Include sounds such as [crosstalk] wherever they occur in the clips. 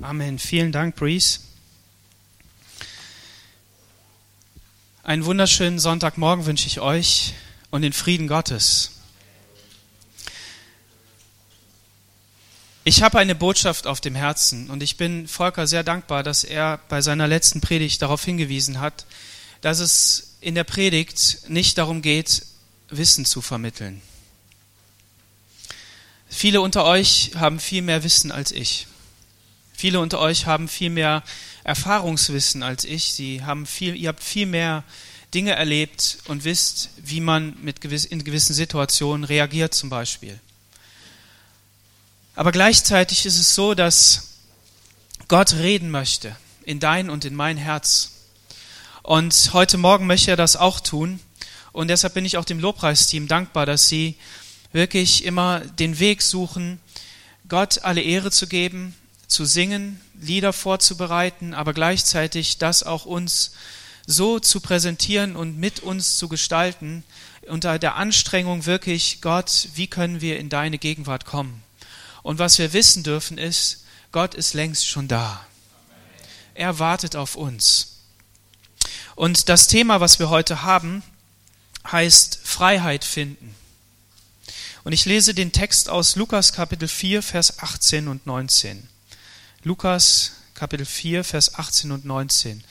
Amen. Vielen Dank, Breeze. Einen wunderschönen Sonntagmorgen wünsche ich euch und den Frieden Gottes. Ich habe eine Botschaft auf dem Herzen und ich bin Volker sehr dankbar, dass er bei seiner letzten Predigt darauf hingewiesen hat, dass es in der Predigt nicht darum geht, Wissen zu vermitteln. Viele unter euch haben viel mehr Wissen als ich. Viele unter euch haben viel mehr Erfahrungswissen als ich. Sie haben viel, ihr habt viel mehr Dinge erlebt und wisst, wie man mit gewiss, in gewissen Situationen reagiert zum Beispiel. Aber gleichzeitig ist es so, dass Gott reden möchte in dein und in mein Herz. Und heute Morgen möchte er das auch tun. Und deshalb bin ich auch dem Lobpreisteam dankbar, dass sie wirklich immer den Weg suchen, Gott alle Ehre zu geben, zu singen, Lieder vorzubereiten, aber gleichzeitig das auch uns so zu präsentieren und mit uns zu gestalten, unter der Anstrengung wirklich, Gott, wie können wir in deine Gegenwart kommen? Und was wir wissen dürfen ist, Gott ist längst schon da. Er wartet auf uns. Und das Thema, was wir heute haben, heißt Freiheit finden. Und ich lese den Text aus Lukas Kapitel 4, Vers 18 und 19. Lukas Kapitel 4, Vers 18 und 19.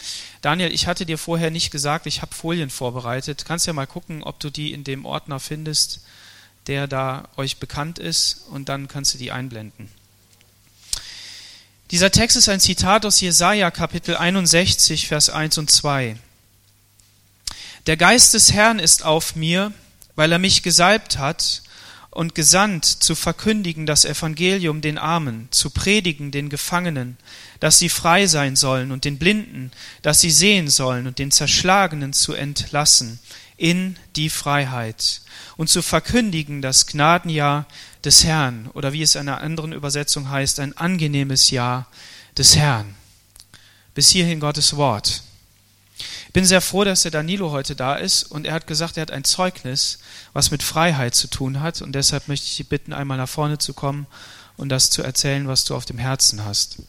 Daniel, ich hatte dir vorher nicht gesagt, ich habe Folien vorbereitet. Kannst ja mal gucken, ob du die in dem Ordner findest, der da euch bekannt ist, und dann kannst du die einblenden. Dieser Text ist ein Zitat aus Jesaja Kapitel 61, Vers 1 und 2. Der Geist des Herrn ist auf mir, weil er mich gesalbt hat, und gesandt, zu verkündigen das Evangelium den Armen, zu predigen den Gefangenen, dass sie frei sein sollen, und den Blinden, dass sie sehen sollen, und den Zerschlagenen zu entlassen in die Freiheit, und zu verkündigen das Gnadenjahr des Herrn, oder wie es in einer anderen Übersetzung heißt, ein angenehmes Jahr des Herrn. Bis hierhin Gottes Wort bin sehr froh, dass der Danilo heute da ist und er hat gesagt, er hat ein Zeugnis, was mit Freiheit zu tun hat und deshalb möchte ich dich bitten, einmal nach vorne zu kommen und das zu erzählen, was du auf dem Herzen hast.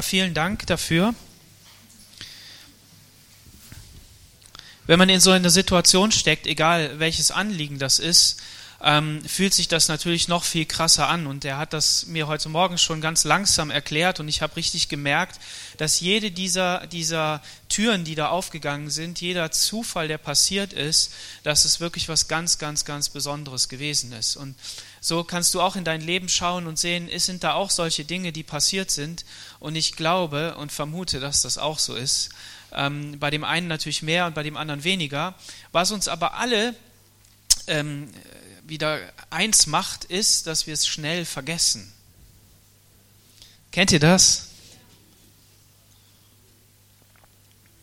Vielen Dank dafür. Wenn man in so einer Situation steckt, egal welches Anliegen das ist, ähm, fühlt sich das natürlich noch viel krasser an. Und er hat das mir heute Morgen schon ganz langsam erklärt und ich habe richtig gemerkt, dass jede dieser, dieser Türen, die da aufgegangen sind, jeder Zufall, der passiert ist, dass es wirklich was ganz, ganz, ganz Besonderes gewesen ist. Und so kannst du auch in dein Leben schauen und sehen, es sind da auch solche Dinge, die passiert sind. Und ich glaube und vermute, dass das auch so ist. Ähm, bei dem einen natürlich mehr und bei dem anderen weniger. Was uns aber alle ähm, wieder eins macht, ist, dass wir es schnell vergessen. Kennt ihr das?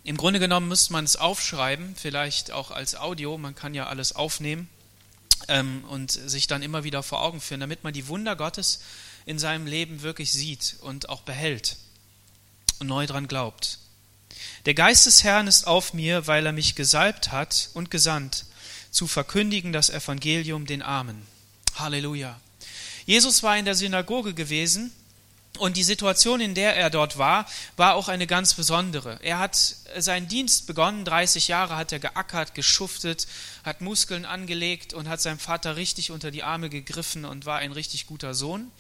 Im Grunde genommen müsste man es aufschreiben, vielleicht auch als Audio, man kann ja alles aufnehmen ähm, und sich dann immer wieder vor Augen führen, damit man die Wunder Gottes in seinem Leben wirklich sieht und auch behält und neu dran glaubt. Der Geist des Herrn ist auf mir, weil er mich gesalbt hat und gesandt, zu verkündigen das Evangelium den Armen. Halleluja. Jesus war in der Synagoge gewesen und die Situation, in der er dort war, war auch eine ganz besondere. Er hat seinen Dienst begonnen, 30 Jahre hat er geackert, geschuftet, hat Muskeln angelegt und hat seinem Vater richtig unter die Arme gegriffen und war ein richtig guter Sohn.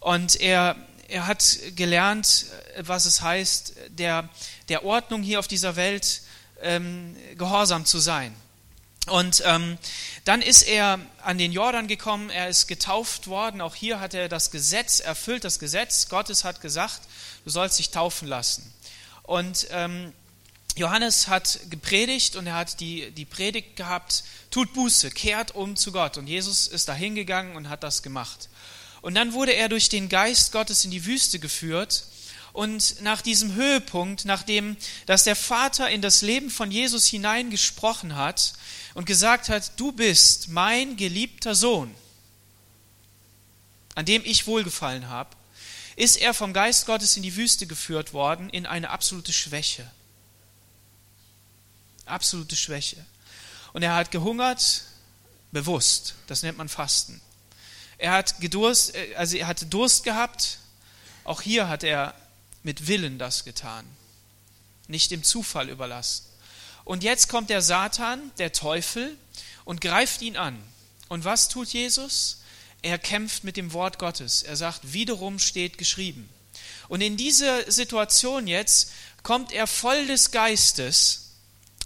Und er, er hat gelernt, was es heißt, der, der Ordnung hier auf dieser Welt ähm, gehorsam zu sein. Und ähm, dann ist er an den Jordan gekommen, er ist getauft worden. Auch hier hat er das Gesetz erfüllt, das Gesetz Gottes hat gesagt, du sollst dich taufen lassen. Und ähm, Johannes hat gepredigt und er hat die, die Predigt gehabt, tut Buße, kehrt um zu Gott. Und Jesus ist da hingegangen und hat das gemacht. Und dann wurde er durch den Geist Gottes in die Wüste geführt. Und nach diesem Höhepunkt, nachdem, dass der Vater in das Leben von Jesus hineingesprochen hat, und gesagt hat, du bist mein geliebter Sohn, an dem ich wohlgefallen habe, ist er vom Geist Gottes in die Wüste geführt worden in eine absolute Schwäche. Absolute Schwäche. Und er hat gehungert, bewusst, das nennt man Fasten. Er hat Gedurst, äh, also er hatte Durst gehabt. Auch hier hat er mit Willen das getan, nicht dem Zufall überlassen. Und jetzt kommt der Satan, der Teufel, und greift ihn an. Und was tut Jesus? Er kämpft mit dem Wort Gottes. Er sagt, wiederum steht geschrieben. Und in diese Situation jetzt kommt er voll des Geistes,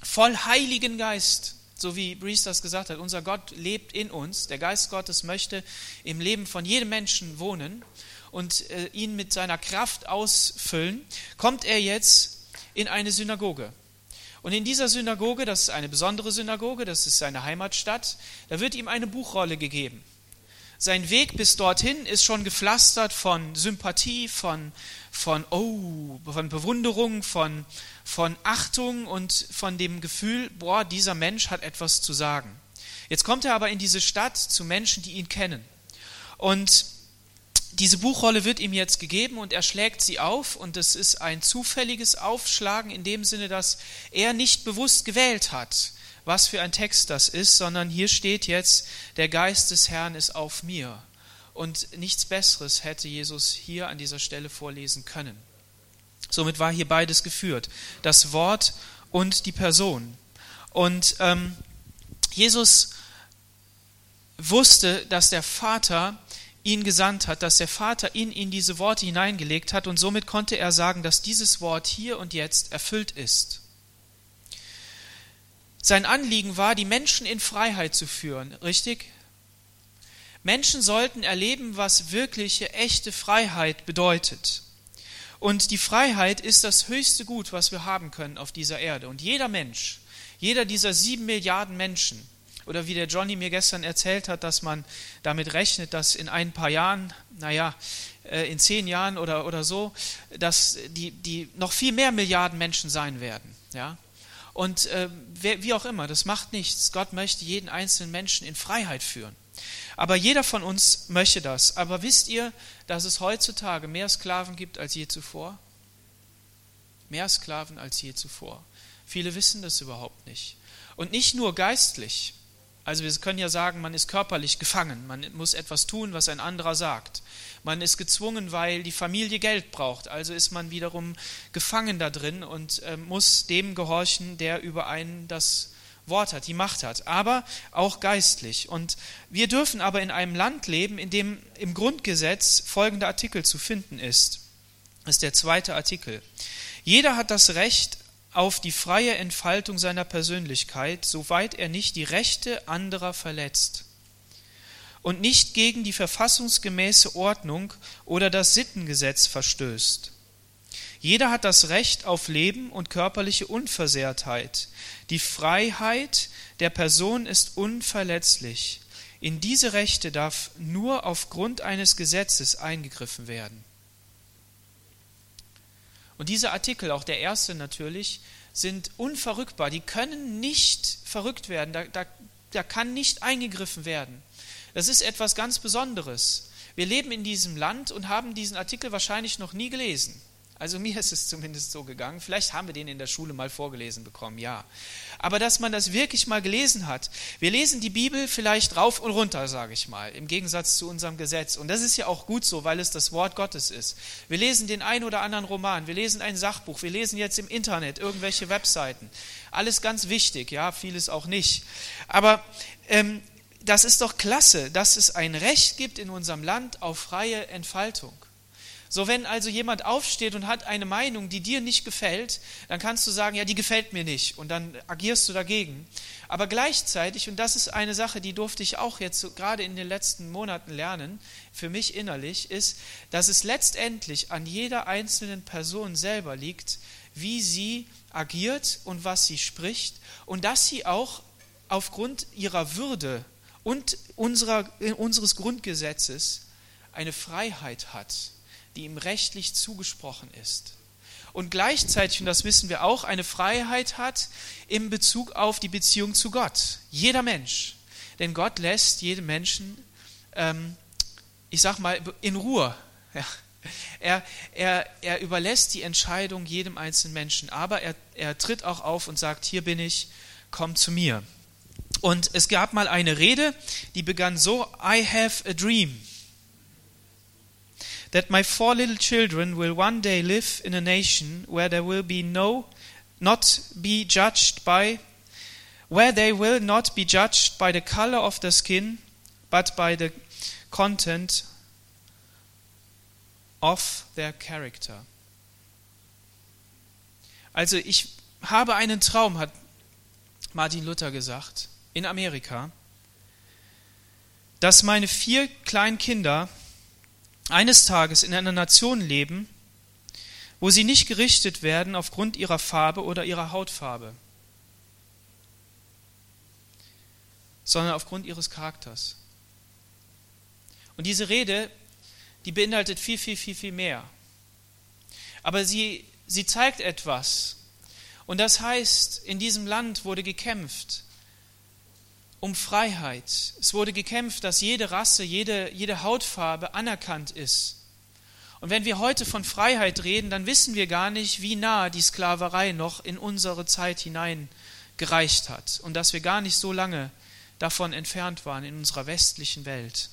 voll Heiligen Geist, so wie Brees das gesagt hat. Unser Gott lebt in uns. Der Geist Gottes möchte im Leben von jedem Menschen wohnen und äh, ihn mit seiner Kraft ausfüllen. Kommt er jetzt in eine Synagoge. Und in dieser Synagoge, das ist eine besondere Synagoge, das ist seine Heimatstadt, da wird ihm eine Buchrolle gegeben. Sein Weg bis dorthin ist schon gepflastert von Sympathie, von, von, oh, von Bewunderung, von, von Achtung und von dem Gefühl, boah, dieser Mensch hat etwas zu sagen. Jetzt kommt er aber in diese Stadt zu Menschen, die ihn kennen. Und diese Buchrolle wird ihm jetzt gegeben und er schlägt sie auf und es ist ein zufälliges Aufschlagen in dem Sinne, dass er nicht bewusst gewählt hat, was für ein Text das ist, sondern hier steht jetzt, der Geist des Herrn ist auf mir. Und nichts Besseres hätte Jesus hier an dieser Stelle vorlesen können. Somit war hier beides geführt, das Wort und die Person. Und ähm, Jesus wusste, dass der Vater ihn gesandt hat, dass der Vater in ihn diese Worte hineingelegt hat und somit konnte er sagen, dass dieses Wort hier und jetzt erfüllt ist. Sein Anliegen war, die Menschen in Freiheit zu führen, richtig? Menschen sollten erleben, was wirkliche, echte Freiheit bedeutet. Und die Freiheit ist das höchste Gut, was wir haben können auf dieser Erde. Und jeder Mensch, jeder dieser sieben Milliarden Menschen, oder wie der Johnny mir gestern erzählt hat, dass man damit rechnet, dass in ein paar Jahren, naja, äh, in zehn Jahren oder, oder so, dass die, die noch viel mehr Milliarden Menschen sein werden. Ja? Und äh, wie auch immer, das macht nichts. Gott möchte jeden einzelnen Menschen in Freiheit führen. Aber jeder von uns möchte das. Aber wisst ihr, dass es heutzutage mehr Sklaven gibt als je zuvor? Mehr Sklaven als je zuvor. Viele wissen das überhaupt nicht. Und nicht nur geistlich. Also wir können ja sagen, man ist körperlich gefangen, man muss etwas tun, was ein anderer sagt. Man ist gezwungen, weil die Familie Geld braucht, also ist man wiederum gefangen da drin und äh, muss dem gehorchen, der über einen das Wort hat, die Macht hat, aber auch geistlich. Und wir dürfen aber in einem Land leben, in dem im Grundgesetz folgender Artikel zu finden ist. Das ist der zweite Artikel. Jeder hat das Recht auf die freie Entfaltung seiner Persönlichkeit, soweit er nicht die Rechte anderer verletzt und nicht gegen die verfassungsgemäße Ordnung oder das Sittengesetz verstößt. Jeder hat das Recht auf Leben und körperliche Unversehrtheit. Die Freiheit der Person ist unverletzlich. In diese Rechte darf nur aufgrund eines Gesetzes eingegriffen werden. Und diese Artikel, auch der erste natürlich, sind unverrückbar. Die können nicht verrückt werden. Da, da, da kann nicht eingegriffen werden. Das ist etwas ganz Besonderes. Wir leben in diesem Land und haben diesen Artikel wahrscheinlich noch nie gelesen. Also mir ist es zumindest so gegangen. Vielleicht haben wir den in der Schule mal vorgelesen bekommen, ja. Aber dass man das wirklich mal gelesen hat. Wir lesen die Bibel vielleicht rauf und runter, sage ich mal, im Gegensatz zu unserem Gesetz. Und das ist ja auch gut so, weil es das Wort Gottes ist. Wir lesen den ein oder anderen Roman, wir lesen ein Sachbuch, wir lesen jetzt im Internet irgendwelche Webseiten. Alles ganz wichtig, ja, vieles auch nicht. Aber ähm, das ist doch klasse, dass es ein Recht gibt in unserem Land auf freie Entfaltung. So, wenn also jemand aufsteht und hat eine Meinung, die dir nicht gefällt, dann kannst du sagen, ja, die gefällt mir nicht. Und dann agierst du dagegen. Aber gleichzeitig, und das ist eine Sache, die durfte ich auch jetzt gerade in den letzten Monaten lernen, für mich innerlich, ist, dass es letztendlich an jeder einzelnen Person selber liegt, wie sie agiert und was sie spricht. Und dass sie auch aufgrund ihrer Würde und unserer, unseres Grundgesetzes eine Freiheit hat die ihm rechtlich zugesprochen ist. Und gleichzeitig, und das wissen wir auch, eine Freiheit hat in Bezug auf die Beziehung zu Gott. Jeder Mensch. Denn Gott lässt jeden Menschen, ähm, ich sag mal, in Ruhe. [laughs] Ja. Er, er, er überlässt die Entscheidung jedem einzelnen Menschen, aber er, er tritt auch auf und sagt, hier bin ich, komm zu mir. Und es gab mal eine Rede, die begann so, I have a dream. That my four little children will one day live in a nation where there will be no, not be judged by, where they will not be judged by the color of the skin, but by the content of their character. Also ich habe einen Traum, hat Martin Luther gesagt in Amerika, dass meine vier kleinen Kinder eines Tages in einer Nation leben, wo sie nicht gerichtet werden aufgrund ihrer Farbe oder ihrer Hautfarbe, sondern aufgrund ihres Charakters. Und diese Rede, die beinhaltet viel, viel, viel, viel mehr. Aber sie, sie zeigt etwas. Und das heißt, in diesem Land wurde gekämpft um Freiheit. Es wurde gekämpft, dass jede Rasse, jede, jede Hautfarbe anerkannt ist. Und wenn wir heute von Freiheit reden, dann wissen wir gar nicht, wie nah die Sklaverei noch in unsere Zeit hinein gereicht hat und dass wir gar nicht so lange davon entfernt waren in unserer westlichen Welt.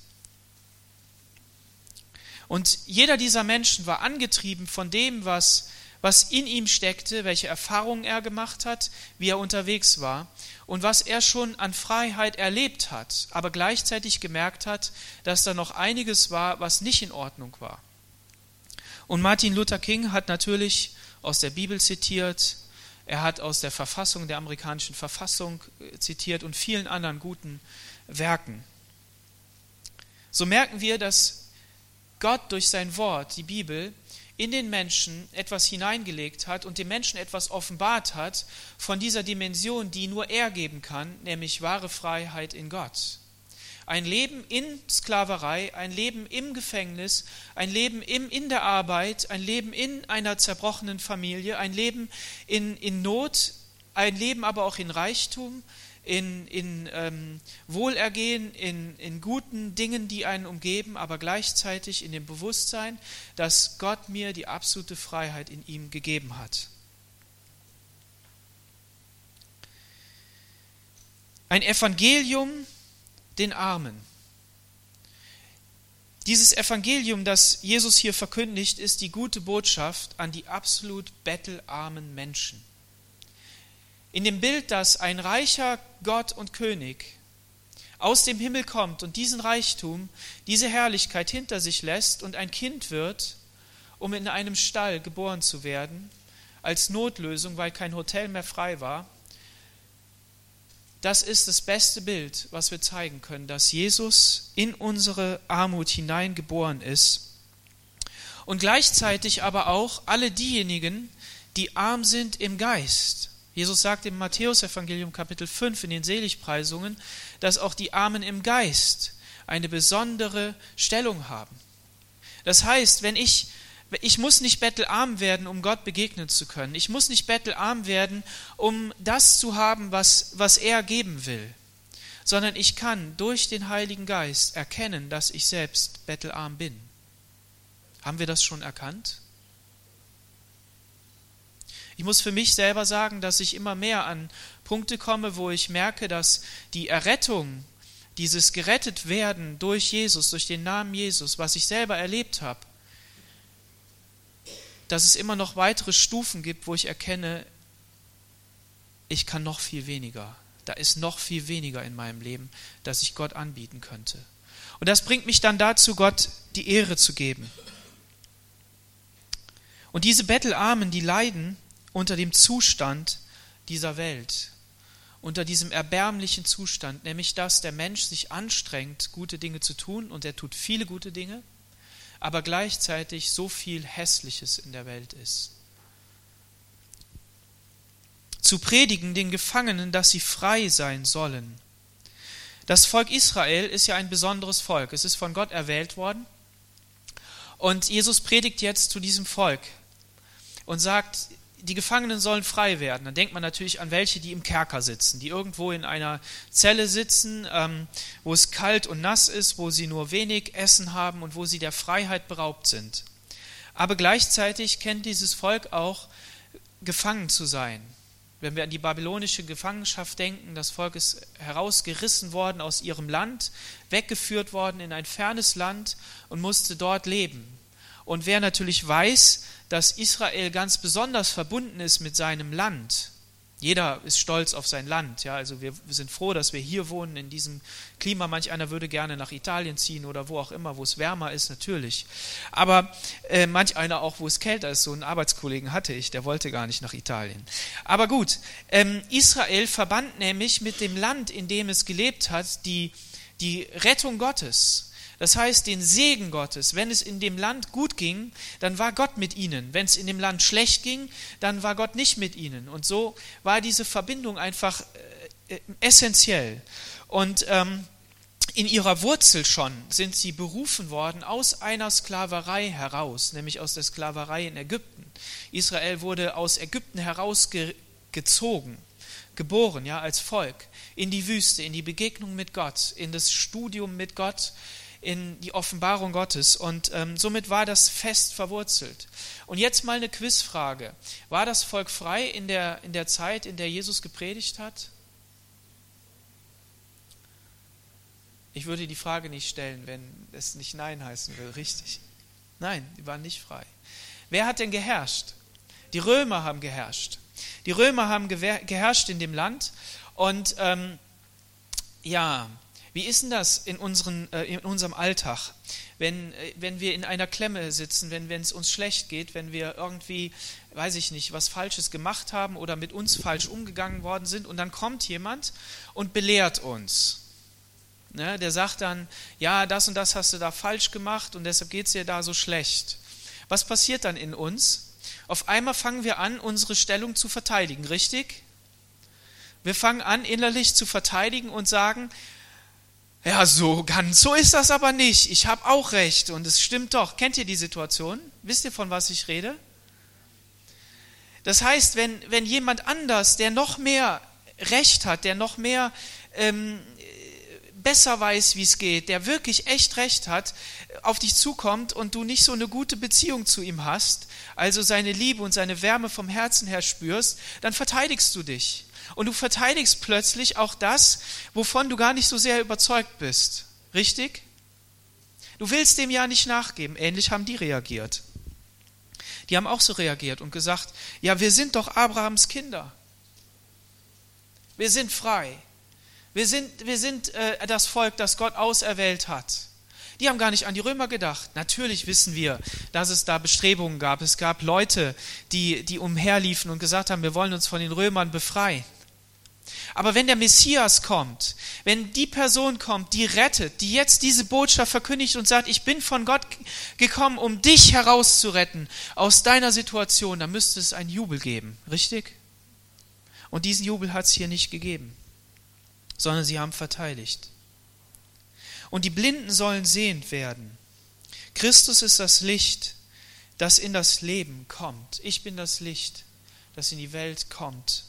Und jeder dieser Menschen war angetrieben von dem, was, was in ihm steckte, welche Erfahrungen er gemacht hat, wie er unterwegs war und was er schon an Freiheit erlebt hat, aber gleichzeitig gemerkt hat, dass da noch einiges war, was nicht in Ordnung war. Und Martin Luther King hat natürlich aus der Bibel zitiert, er hat aus der Verfassung der amerikanischen Verfassung äh, zitiert und vielen anderen guten Werken. So merken wir, dass Gott durch sein Wort, die Bibel, in den Menschen etwas hineingelegt hat und dem Menschen etwas offenbart hat von dieser Dimension, die nur er geben kann, nämlich wahre Freiheit in Gott. Ein Leben in Sklaverei, ein Leben im Gefängnis, ein Leben im, in der Arbeit, ein Leben in einer zerbrochenen Familie, ein Leben in, in Not, ein Leben aber auch in Reichtum, in, in ähm, Wohlergehen, in, in guten Dingen, die einen umgeben, aber gleichzeitig in dem Bewusstsein, dass Gott mir die absolute Freiheit in ihm gegeben hat. Ein Evangelium den Armen. Dieses Evangelium, das Jesus hier verkündigt, ist die gute Botschaft an die absolut bettelarmen Menschen in dem Bild, dass ein reicher Gott und König aus dem Himmel kommt und diesen Reichtum, diese Herrlichkeit hinter sich lässt und ein Kind wird, um in einem Stall geboren zu werden, als Notlösung, weil kein Hotel mehr frei war. Das ist das beste Bild, was wir zeigen können, dass Jesus in unsere Armut hineingeboren ist und gleichzeitig aber auch alle diejenigen, die arm sind im Geist Jesus sagt im Matthäusevangelium Kapitel 5 in den Seligpreisungen, dass auch die Armen im Geist eine besondere Stellung haben. Das heißt, wenn ich ich muss nicht bettelarm werden, um Gott begegnen zu können. Ich muss nicht bettelarm werden, um das zu haben, was, was er geben will, sondern ich kann durch den Heiligen Geist erkennen, dass ich selbst bettelarm bin. Haben wir das schon erkannt? Ich muss für mich selber sagen, dass ich immer mehr an Punkte komme, wo ich merke, dass die Errettung, dieses gerettet werden durch Jesus, durch den Namen Jesus, was ich selber erlebt habe, dass es immer noch weitere Stufen gibt, wo ich erkenne, ich kann noch viel weniger. Da ist noch viel weniger in meinem Leben, das ich Gott anbieten könnte. Und das bringt mich dann dazu, Gott die Ehre zu geben. Und diese Bettelarmen, die leiden, unter dem Zustand dieser Welt, unter diesem erbärmlichen Zustand, nämlich dass der Mensch sich anstrengt, gute Dinge zu tun, und er tut viele gute Dinge, aber gleichzeitig so viel Hässliches in der Welt ist. Zu predigen den Gefangenen, dass sie frei sein sollen. Das Volk Israel ist ja ein besonderes Volk. Es ist von Gott erwählt worden. Und Jesus predigt jetzt zu diesem Volk und sagt, die Gefangenen sollen frei werden. Dann denkt man natürlich an welche, die im Kerker sitzen, die irgendwo in einer Zelle sitzen, ähm, wo es kalt und nass ist, wo sie nur wenig Essen haben und wo sie der Freiheit beraubt sind. Aber gleichzeitig kennt dieses Volk auch, gefangen zu sein. Wenn wir an die babylonische Gefangenschaft denken, das Volk ist herausgerissen worden aus ihrem Land, weggeführt worden in ein fernes Land und musste dort leben. Und wer natürlich weiß, dass Israel ganz besonders verbunden ist mit seinem Land, jeder ist stolz auf sein Land. Ja, also wir, sind froh, dass wir hier wohnen in diesem Klima. Manch einer würde gerne nach Italien ziehen oder wo auch immer, wo es wärmer ist, natürlich. Aber äh, manch einer auch, wo es kälter ist. So einen Arbeitskollegen hatte ich, der wollte gar nicht nach Italien. Aber gut, ähm, Israel verband nämlich mit dem Land, in dem es gelebt hat, die, die Rettung Gottes. Das heißt, den Segen Gottes. Wenn es in dem Land gut ging, dann war Gott mit ihnen. Wenn es in dem Land schlecht ging, dann war Gott nicht mit ihnen. Und so war diese Verbindung einfach äh, essentiell. Und ähm, in ihrer Wurzel schon sind sie berufen worden aus einer Sklaverei heraus, nämlich aus der Sklaverei in Ägypten. Israel wurde aus Ägypten herausgezogen, geboren, ja, als Volk, in die Wüste, in die Begegnung mit Gott, in das Studium mit Gott, in die Offenbarung Gottes und ähm, somit war das fest verwurzelt. Und jetzt mal eine Quizfrage. War das Volk frei in der, in der Zeit, in der Jesus gepredigt hat? Ich würde die Frage nicht stellen, wenn es nicht Nein heißen will, richtig? Nein, die waren nicht frei. Wer hat denn geherrscht? Die Römer haben geherrscht. Die Römer haben geherrscht in dem Land und ähm, ja, wie ist denn das in, unseren, äh, in unserem Alltag, wenn, äh, wenn wir in einer Klemme sitzen, wenn es uns schlecht geht, wenn wir irgendwie, weiß ich nicht, was Falsches gemacht haben oder mit uns falsch umgegangen worden sind und dann kommt jemand und belehrt uns. Ne, der sagt dann, ja, das und das hast du da falsch gemacht und deshalb geht es dir da so schlecht. Was passiert dann in uns? Auf einmal fangen wir an, unsere Stellung zu verteidigen, richtig? Wir fangen an, innerlich zu verteidigen und sagen, ja, so ganz so ist das aber nicht. Ich habe auch recht und es stimmt doch. Kennt ihr die Situation? Wisst ihr, von was ich rede? Das heißt, wenn, wenn jemand anders, der noch mehr Recht hat, der noch mehr ähm, besser weiß, wie es geht, der wirklich echt Recht hat, auf dich zukommt und du nicht so eine gute Beziehung zu ihm hast, also seine Liebe und seine Wärme vom Herzen her spürst, dann verteidigst du dich. Und du verteidigst plötzlich auch das, wovon du gar nicht so sehr überzeugt bist. Richtig? Du willst dem ja nicht nachgeben. Ähnlich haben die reagiert. Die haben auch so reagiert und gesagt, ja, wir sind doch Abrahams Kinder. Wir sind frei. Wir sind, wir sind äh, das Volk, das Gott auserwählt hat. Die haben gar nicht an die Römer gedacht. Natürlich wissen wir, dass es da Bestrebungen gab. Es gab Leute, die, die umherliefen und gesagt haben, wir wollen uns von den Römern befreien. Aber wenn der Messias kommt, wenn die Person kommt, die rettet, die jetzt diese Botschaft verkündigt und sagt, ich bin von Gott gekommen, um dich herauszuretten aus deiner Situation, dann müsste es einen Jubel geben, richtig? Und diesen Jubel hat es hier nicht gegeben, sondern sie haben verteidigt. Und die Blinden sollen sehend werden. Christus ist das Licht, das in das Leben kommt. Ich bin das Licht, das in die Welt kommt.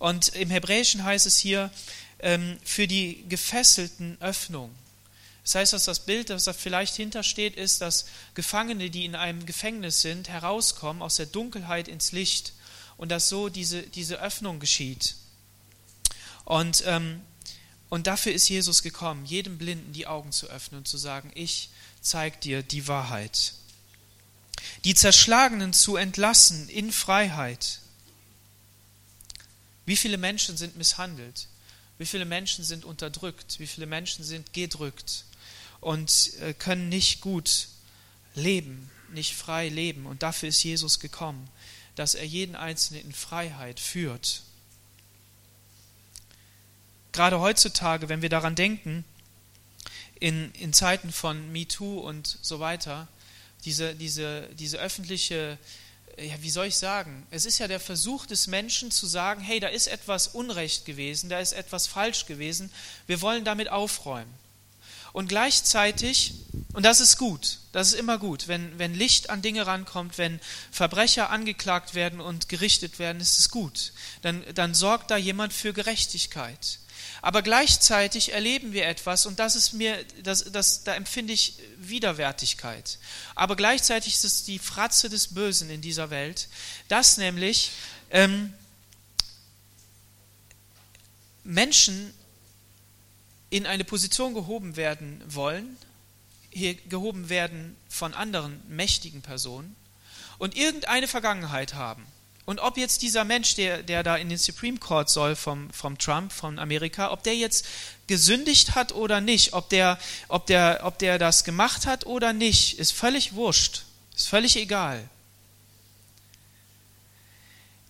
Und im Hebräischen heißt es hier, ähm, für die Gefesselten Öffnung. Das heißt, dass das Bild, das da vielleicht hintersteht, ist, dass Gefangene, die in einem Gefängnis sind, herauskommen aus der Dunkelheit ins Licht und dass so diese, diese Öffnung geschieht. Und, ähm, und dafür ist Jesus gekommen, jedem Blinden die Augen zu öffnen und zu sagen, ich zeige dir die Wahrheit. Die Zerschlagenen zu entlassen in Freiheit wie viele Menschen sind misshandelt? Wie viele Menschen sind unterdrückt? Wie viele Menschen sind gedrückt und äh, können nicht gut leben, nicht frei leben? Und dafür ist Jesus gekommen, dass er jeden Einzelnen in Freiheit führt. Gerade heutzutage, wenn wir daran denken, in, in Zeiten von MeToo und so weiter, diese, diese, diese öffentliche ja, wie soll ich sagen, es ist ja der Versuch des Menschen zu sagen, hey, da ist etwas Unrecht gewesen, da ist etwas falsch gewesen, wir wollen damit aufräumen. Und gleichzeitig, und das ist gut, das ist immer gut, wenn, wenn Licht an Dinge rankommt, wenn Verbrecher angeklagt werden und gerichtet werden, ist es gut. Dann, dann sorgt da jemand für Gerechtigkeit. Aber gleichzeitig erleben wir etwas und das ist mir, das, das, da empfinde ich Widerwärtigkeit. Aber gleichzeitig ist es die Fratze des Bösen in dieser Welt, dass nämlich ähm, Menschen in eine Position gehoben werden wollen, hier gehoben werden von anderen mächtigen Personen und irgendeine Vergangenheit haben und ob jetzt dieser Mensch, der, der da in den Supreme Court soll vom, vom Trump, von Amerika, ob der jetzt gesündigt hat oder nicht, ob der, ob, der, ob der das gemacht hat oder nicht, ist völlig wurscht, ist völlig egal.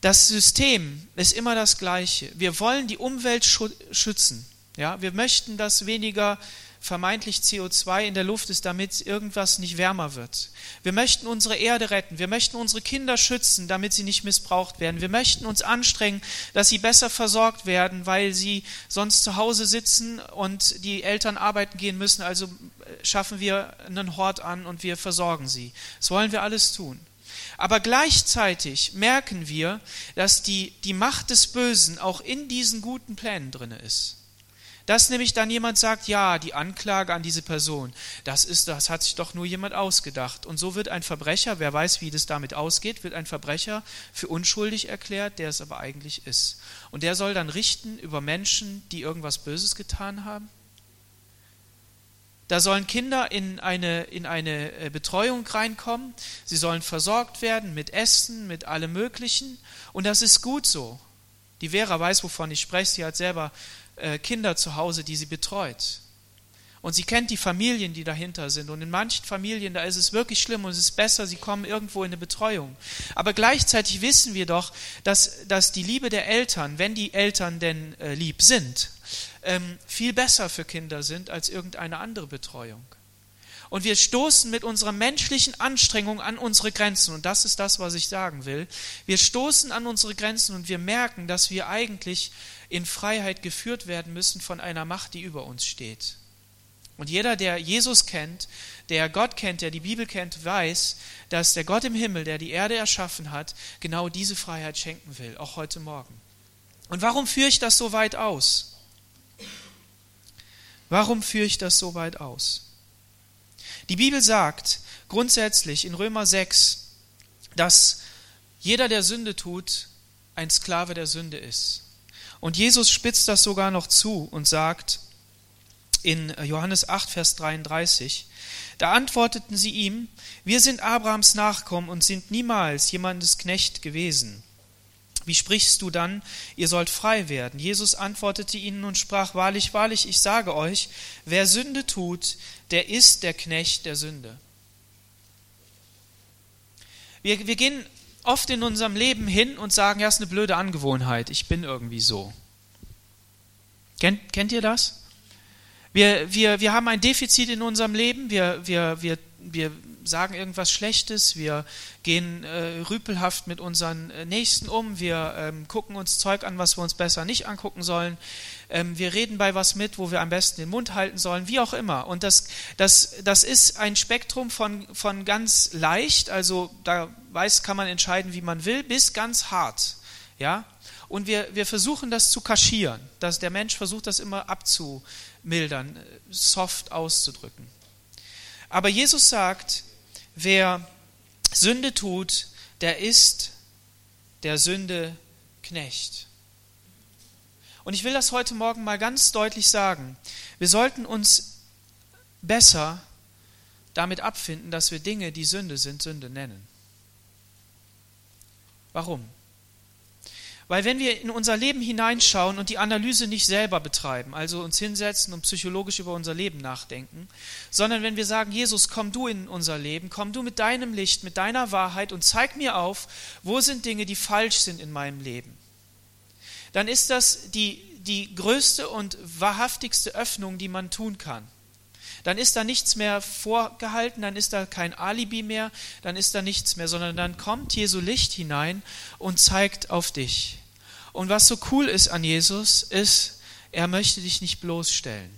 Das System ist immer das gleiche. Wir wollen die Umwelt schützen. Ja, wir möchten, dass weniger vermeintlich CO2 in der Luft ist, damit irgendwas nicht wärmer wird. Wir möchten unsere Erde retten. Wir möchten unsere Kinder schützen, damit sie nicht missbraucht werden. Wir möchten uns anstrengen, dass sie besser versorgt werden, weil sie sonst zu Hause sitzen und die Eltern arbeiten gehen müssen. Also schaffen wir einen Hort an und wir versorgen sie. Das wollen wir alles tun. Aber gleichzeitig merken wir, dass die, die Macht des Bösen auch in diesen guten Plänen drin ist. Dass nämlich dann jemand sagt, ja, die Anklage an diese Person, das ist, das hat sich doch nur jemand ausgedacht. Und so wird ein Verbrecher, wer weiß, wie das damit ausgeht, wird ein Verbrecher für unschuldig erklärt, der es aber eigentlich ist. Und der soll dann richten über Menschen, die irgendwas Böses getan haben. Da sollen Kinder in eine, in eine äh, Betreuung reinkommen. Sie sollen versorgt werden mit Essen, mit allem Möglichen. Und das ist gut so. Die Vera weiß, wovon ich spreche. Sie hat selber äh, Kinder zu Hause, die sie betreut. Und sie kennt die Familien, die dahinter sind. Und in manchen Familien, da ist es wirklich schlimm und es ist besser, sie kommen irgendwo in eine Betreuung. Aber gleichzeitig wissen wir doch, dass, dass die Liebe der Eltern, wenn die Eltern denn äh, lieb sind, ähm, viel besser für Kinder sind als irgendeine andere Betreuung. Und wir stoßen mit unserer menschlichen Anstrengung an unsere Grenzen. Und das ist das, was ich sagen will. Wir stoßen an unsere Grenzen und wir merken, dass wir eigentlich in Freiheit geführt werden müssen von einer Macht, die über uns steht. Und jeder, der Jesus kennt, der Gott kennt, der die Bibel kennt, weiß, dass der Gott im Himmel, der die Erde erschaffen hat, genau diese Freiheit schenken will, auch heute Morgen. Und warum führe ich das so weit aus? Warum führe ich das so weit aus? Die Bibel sagt grundsätzlich in Römer 6, dass jeder, der Sünde tut, ein Sklave der Sünde ist. Und Jesus spitzt das sogar noch zu und sagt in Johannes 8, Vers 33, da antworteten sie ihm, wir sind Abrahams Nachkommen und sind niemals jemandes Knecht gewesen. Wie sprichst du dann, ihr sollt frei werden? Jesus antwortete ihnen und sprach, wahrlich, wahrlich, ich sage euch, wer Sünde tut, der ist der Knecht der Sünde. Wir, wir gehen oft in unserem Leben hin und sagen, ja, ist eine blöde Angewohnheit, ich bin irgendwie so. Kennt, kennt ihr das? Wir, wir, wir haben ein Defizit in unserem Leben, wir, wir, wir, wir sagen irgendwas Schlechtes, wir gehen äh, rüpelhaft mit unseren äh, Nächsten um, wir ähm, gucken uns Zeug an, was wir uns besser nicht angucken sollen, ähm, wir reden bei was mit, wo wir am besten den Mund halten sollen, wie auch immer. Und das, das, das ist ein Spektrum von, von ganz leicht, also da weiß, kann man entscheiden, wie man will, bis ganz hart. Ja? Und wir, wir versuchen das zu kaschieren. Dass der Mensch versucht, das immer abzumildern, soft auszudrücken. Aber Jesus sagt, wer Sünde tut, der ist der Sünde Knecht. Und ich will das heute Morgen mal ganz deutlich sagen. Wir sollten uns besser damit abfinden, dass wir Dinge, die Sünde sind, Sünde nennen. Warum? Weil wenn wir in unser Leben hineinschauen und die Analyse nicht selber betreiben, also uns hinsetzen und psychologisch über unser Leben nachdenken, sondern wenn wir sagen, Jesus, komm du in unser Leben, komm du mit deinem Licht, mit deiner Wahrheit und zeig mir auf, wo sind Dinge, die falsch sind in meinem Leben, dann ist das die, die größte und wahrhaftigste Öffnung, die man tun kann dann ist da nichts mehr vorgehalten, dann ist da kein Alibi mehr, dann ist da nichts mehr, sondern dann kommt Jesu Licht hinein und zeigt auf dich. Und was so cool ist an Jesus, ist, er möchte dich nicht bloßstellen.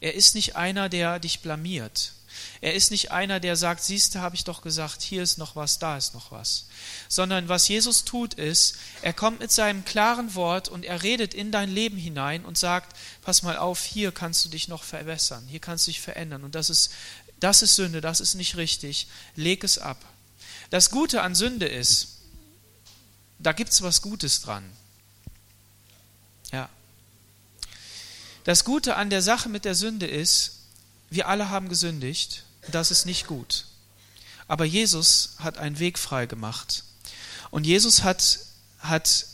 Er ist nicht einer, der dich blamiert. Er ist nicht einer, der sagt, siehst du, habe ich doch gesagt, hier ist noch was, da ist noch was. Sondern was Jesus tut ist, er kommt mit seinem klaren Wort und er redet in dein Leben hinein und sagt, pass mal auf, hier kannst du dich noch verbessern, hier kannst du dich verändern. Und das ist, das ist Sünde, das ist nicht richtig. Leg es ab. Das Gute an Sünde ist, da gibt es was Gutes dran. Das Gute an der Sache mit der Sünde ist, wir alle haben gesündigt, das ist nicht gut. Aber Jesus hat einen Weg frei gemacht. Und Jesus hat, hat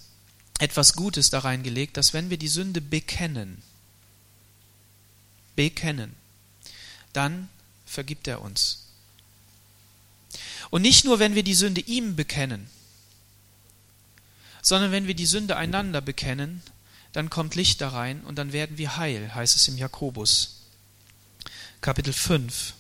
etwas Gutes da reingelegt, dass wenn wir die Sünde bekennen, bekennen, dann vergibt er uns. Und nicht nur, wenn wir die Sünde ihm bekennen, sondern wenn wir die Sünde einander bekennen, dann kommt Licht da rein und dann werden wir heil, heißt es im Jakobus. Kapitel 5.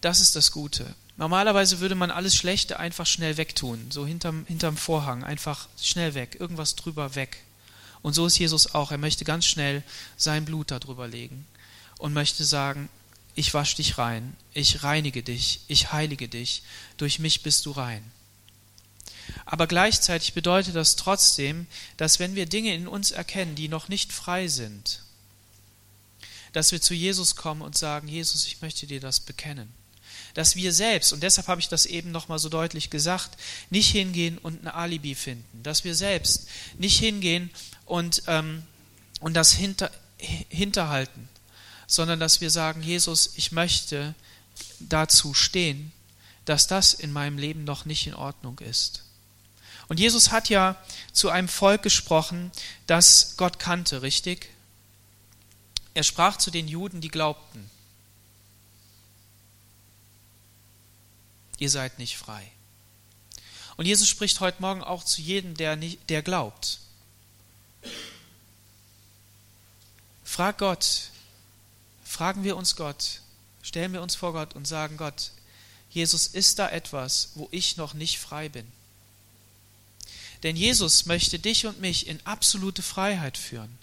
Das ist das Gute. Normalerweise würde man alles Schlechte einfach schnell wegtun, so hinterm, hinterm Vorhang, einfach schnell weg, irgendwas drüber weg. Und so ist Jesus auch. Er möchte ganz schnell sein Blut darüber legen und möchte sagen, ich wasche dich rein, ich reinige dich, ich heilige dich, durch mich bist du rein. Aber gleichzeitig bedeutet das trotzdem, dass wenn wir Dinge in uns erkennen, die noch nicht frei sind, dass wir zu Jesus kommen und sagen, Jesus, ich möchte dir das bekennen. Dass wir selbst, und deshalb habe ich das eben nochmal so deutlich gesagt, nicht hingehen und ein Alibi finden. Dass wir selbst nicht hingehen und, ähm, und das hinter, hinterhalten, sondern dass wir sagen, Jesus, ich möchte dazu stehen, dass das in meinem Leben noch nicht in Ordnung ist. Und Jesus hat ja zu einem Volk gesprochen, das Gott kannte, richtig? Er sprach zu den Juden, die glaubten. Ihr seid nicht frei. Und Jesus spricht heute Morgen auch zu jedem, der, nicht, der glaubt. Frag Gott, fragen wir uns Gott, stellen wir uns vor Gott und sagen Gott, Jesus, ist da etwas, wo ich noch nicht frei bin? Denn Jesus möchte dich und mich in absolute Freiheit führen.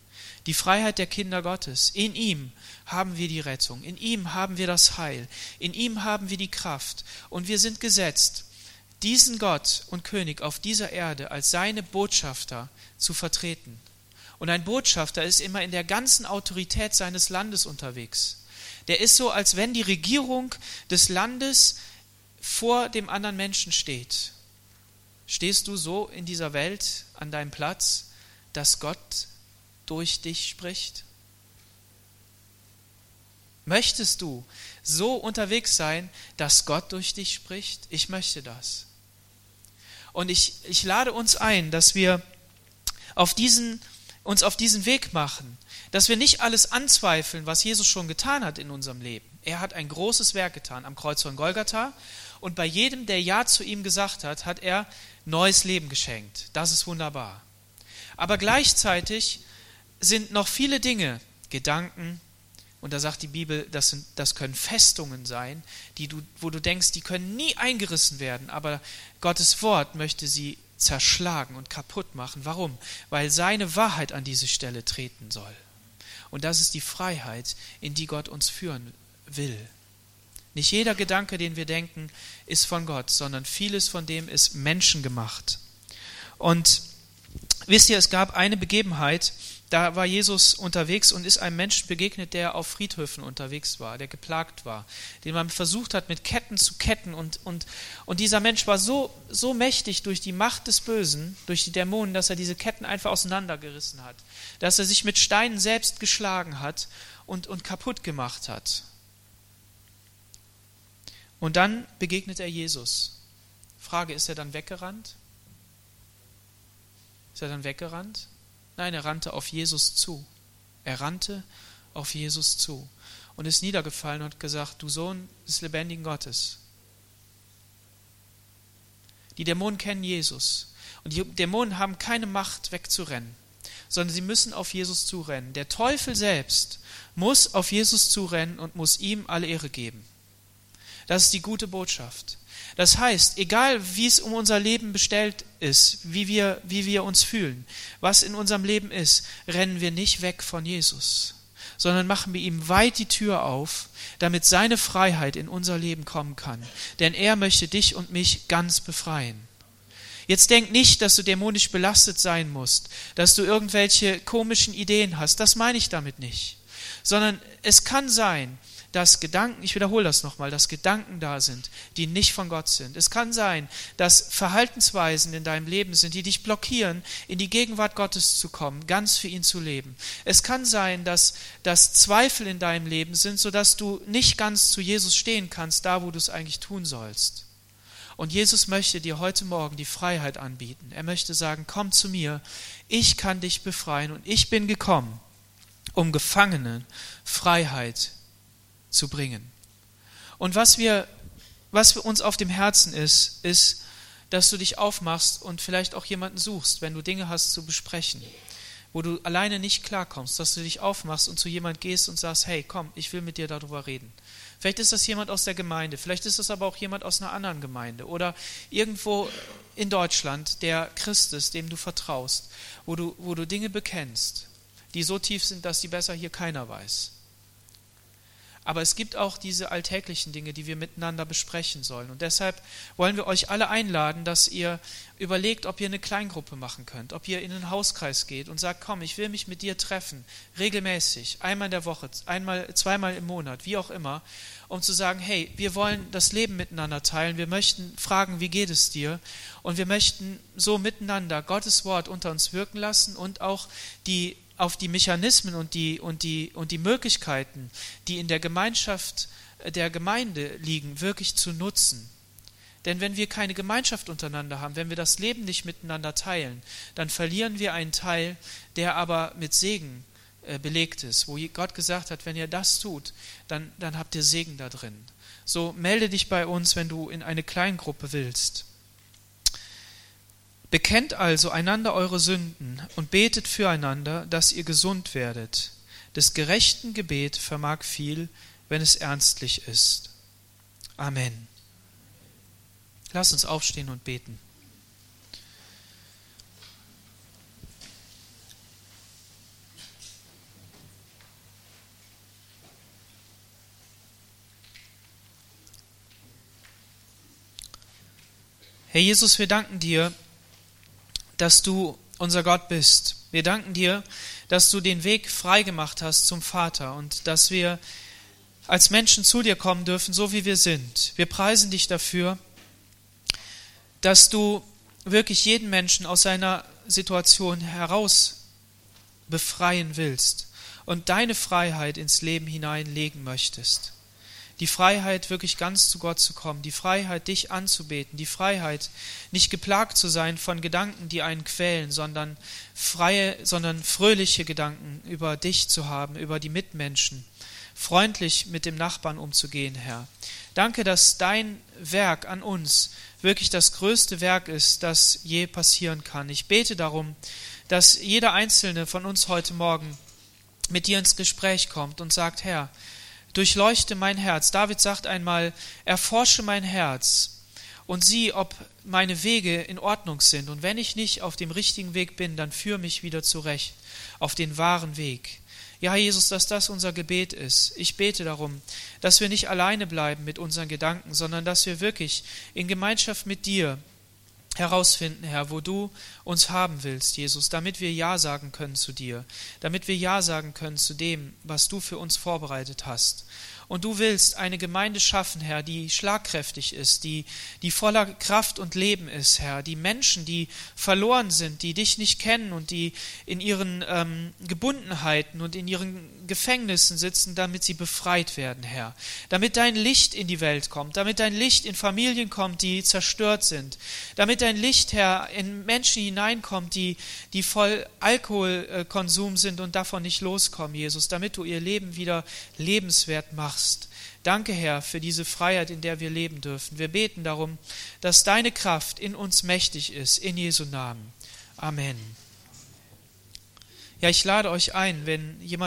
Die Freiheit der Kinder Gottes. In ihm haben wir die Rettung, in ihm haben wir das Heil, in ihm haben wir die Kraft und wir sind gesetzt, diesen Gott und König auf dieser Erde als seine Botschafter zu vertreten. Und ein Botschafter ist immer in der ganzen Autorität seines Landes unterwegs. Der ist so, als wenn die Regierung des Landes vor dem anderen Menschen steht. Stehst du so in dieser Welt an deinem Platz, dass Gott durch dich spricht? Möchtest du so unterwegs sein, dass Gott durch dich spricht? Ich möchte das. Und ich, ich lade uns ein, dass wir auf diesen, uns auf diesen Weg machen, dass wir nicht alles anzweifeln, was Jesus schon getan hat in unserem Leben. Er hat ein großes Werk getan am Kreuz von Golgatha und bei jedem, der Ja zu ihm gesagt hat, hat er neues Leben geschenkt. Das ist wunderbar. Aber gleichzeitig sind noch viele Dinge, Gedanken, und da sagt die Bibel, das, sind, das können Festungen sein, die du, wo du denkst, die können nie eingerissen werden, aber Gottes Wort möchte sie zerschlagen und kaputt machen. Warum? Weil seine Wahrheit an diese Stelle treten soll. Und das ist die Freiheit, in die Gott uns führen will. Nicht jeder Gedanke, den wir denken, ist von Gott, sondern vieles von dem ist menschengemacht. Und wisst ihr, es gab eine Begebenheit, da war Jesus unterwegs und ist einem Menschen begegnet, der auf Friedhöfen unterwegs war, der geplagt war, den man versucht hat, mit Ketten zu ketten. Und, und, und dieser Mensch war so, so mächtig durch die Macht des Bösen, durch die Dämonen, dass er diese Ketten einfach auseinandergerissen hat, dass er sich mit Steinen selbst geschlagen hat und, und kaputt gemacht hat. Und dann begegnet er Jesus. Frage, ist er dann weggerannt? Ist er dann weggerannt? Nein, er rannte auf Jesus zu. Er rannte auf Jesus zu und ist niedergefallen und hat gesagt, du Sohn des lebendigen Gottes. Die Dämonen kennen Jesus und die Dämonen haben keine Macht wegzurennen, sondern sie müssen auf Jesus zurennen. Der Teufel selbst muss auf Jesus zurennen und muss ihm alle Ehre geben. Das ist die gute Botschaft. Das heißt, egal wie es um unser Leben bestellt ist, wie wir, wie wir uns fühlen, was in unserem Leben ist, rennen wir nicht weg von Jesus, sondern machen wir ihm weit die Tür auf, damit seine Freiheit in unser Leben kommen kann. Denn er möchte dich und mich ganz befreien. Jetzt denk nicht, dass du dämonisch belastet sein musst, dass du irgendwelche komischen Ideen hast. Das meine ich damit nicht. Sondern es kann sein, dass Gedanken, ich wiederhole das nochmal, dass Gedanken da sind, die nicht von Gott sind. Es kann sein, dass Verhaltensweisen in deinem Leben sind, die dich blockieren, in die Gegenwart Gottes zu kommen, ganz für ihn zu leben. Es kann sein, dass, dass Zweifel in deinem Leben sind, sodass du nicht ganz zu Jesus stehen kannst, da wo du es eigentlich tun sollst. Und Jesus möchte dir heute Morgen die Freiheit anbieten. Er möchte sagen, komm zu mir, ich kann dich befreien und ich bin gekommen, um Gefangenen Freiheit zu bringen. Und was wir, was für uns auf dem Herzen ist, ist, dass du dich aufmachst und vielleicht auch jemanden suchst, wenn du Dinge hast zu besprechen, wo du alleine nicht klarkommst, dass du dich aufmachst und zu jemand gehst und sagst, hey, komm, ich will mit dir darüber reden. Vielleicht ist das jemand aus der Gemeinde, vielleicht ist das aber auch jemand aus einer anderen Gemeinde oder irgendwo in Deutschland, der Christ ist, dem du vertraust, wo du, wo du Dinge bekennst, die so tief sind, dass sie besser hier keiner weiß. Aber es gibt auch diese alltäglichen Dinge, die wir miteinander besprechen sollen. Und deshalb wollen wir euch alle einladen, dass ihr überlegt, ob ihr eine Kleingruppe machen könnt, ob ihr in einen Hauskreis geht und sagt, komm, ich will mich mit dir treffen, regelmäßig, einmal in der Woche, einmal, zweimal im Monat, wie auch immer, um zu sagen, hey, wir wollen das Leben miteinander teilen, wir möchten fragen, wie geht es dir? Und wir möchten so miteinander Gottes Wort unter uns wirken lassen und auch die auf die Mechanismen und die, und, die, und die Möglichkeiten, die in der Gemeinschaft der Gemeinde liegen, wirklich zu nutzen. Denn wenn wir keine Gemeinschaft untereinander haben, wenn wir das Leben nicht miteinander teilen, dann verlieren wir einen Teil, der aber mit Segen äh, belegt ist, wo Gott gesagt hat, wenn ihr das tut, dann, dann habt ihr Segen da drin. So melde dich bei uns, wenn du in eine Kleingruppe willst. Bekennt also einander eure Sünden und betet füreinander, dass ihr gesund werdet. Des gerechten Gebet vermag viel, wenn es ernstlich ist. Amen. Lass uns aufstehen und beten. Herr Jesus, wir danken dir, dass du unser Gott bist. Wir danken dir, dass du den Weg freigemacht hast zum Vater und dass wir als Menschen zu dir kommen dürfen, so wie wir sind. Wir preisen dich dafür, dass du wirklich jeden Menschen aus seiner Situation heraus befreien willst und deine Freiheit ins Leben hineinlegen möchtest die Freiheit, wirklich ganz zu Gott zu kommen, die Freiheit, dich anzubeten, die Freiheit, nicht geplagt zu sein von Gedanken, die einen quälen, sondern freie, sondern fröhliche Gedanken über dich zu haben, über die Mitmenschen, freundlich mit dem Nachbarn umzugehen, Herr. Danke, dass dein Werk an uns wirklich das größte Werk ist, das je passieren kann. Ich bete darum, dass jeder einzelne von uns heute Morgen mit dir ins Gespräch kommt und sagt, Herr, durchleuchte mein Herz. David sagt einmal, erforsche mein Herz und sieh, ob meine Wege in Ordnung sind. Und wenn ich nicht auf dem richtigen Weg bin, dann führe mich wieder zurecht, auf den wahren Weg. Ja, Jesus, dass das unser Gebet ist. Ich bete darum, dass wir nicht alleine bleiben mit unseren Gedanken, sondern dass wir wirklich in Gemeinschaft mit dir herausfinden, Herr, wo du uns haben willst, Jesus, damit wir Ja sagen können zu dir, damit wir Ja sagen können zu dem, was du für uns vorbereitet hast. Und du willst eine Gemeinde schaffen, Herr, die schlagkräftig ist, die, die voller Kraft und Leben ist, Herr. Die Menschen, die verloren sind, die dich nicht kennen und die in ihren ähm, Gebundenheiten und in ihren Gefängnissen sitzen, damit sie befreit werden, Herr. Damit dein Licht in die Welt kommt, damit dein Licht in Familien kommt, die zerstört sind. Damit dein Licht, Herr, in Menschen hineinkommt, die, die voll Alkoholkonsum sind und davon nicht loskommen, Jesus. Damit du ihr Leben wieder lebenswert machst machst. Danke, Herr, für diese Freiheit, in der wir leben dürfen. Wir beten darum, dass deine Kraft in uns mächtig ist, in Jesu Namen. Amen. Ja, ich lade euch ein, wenn jemand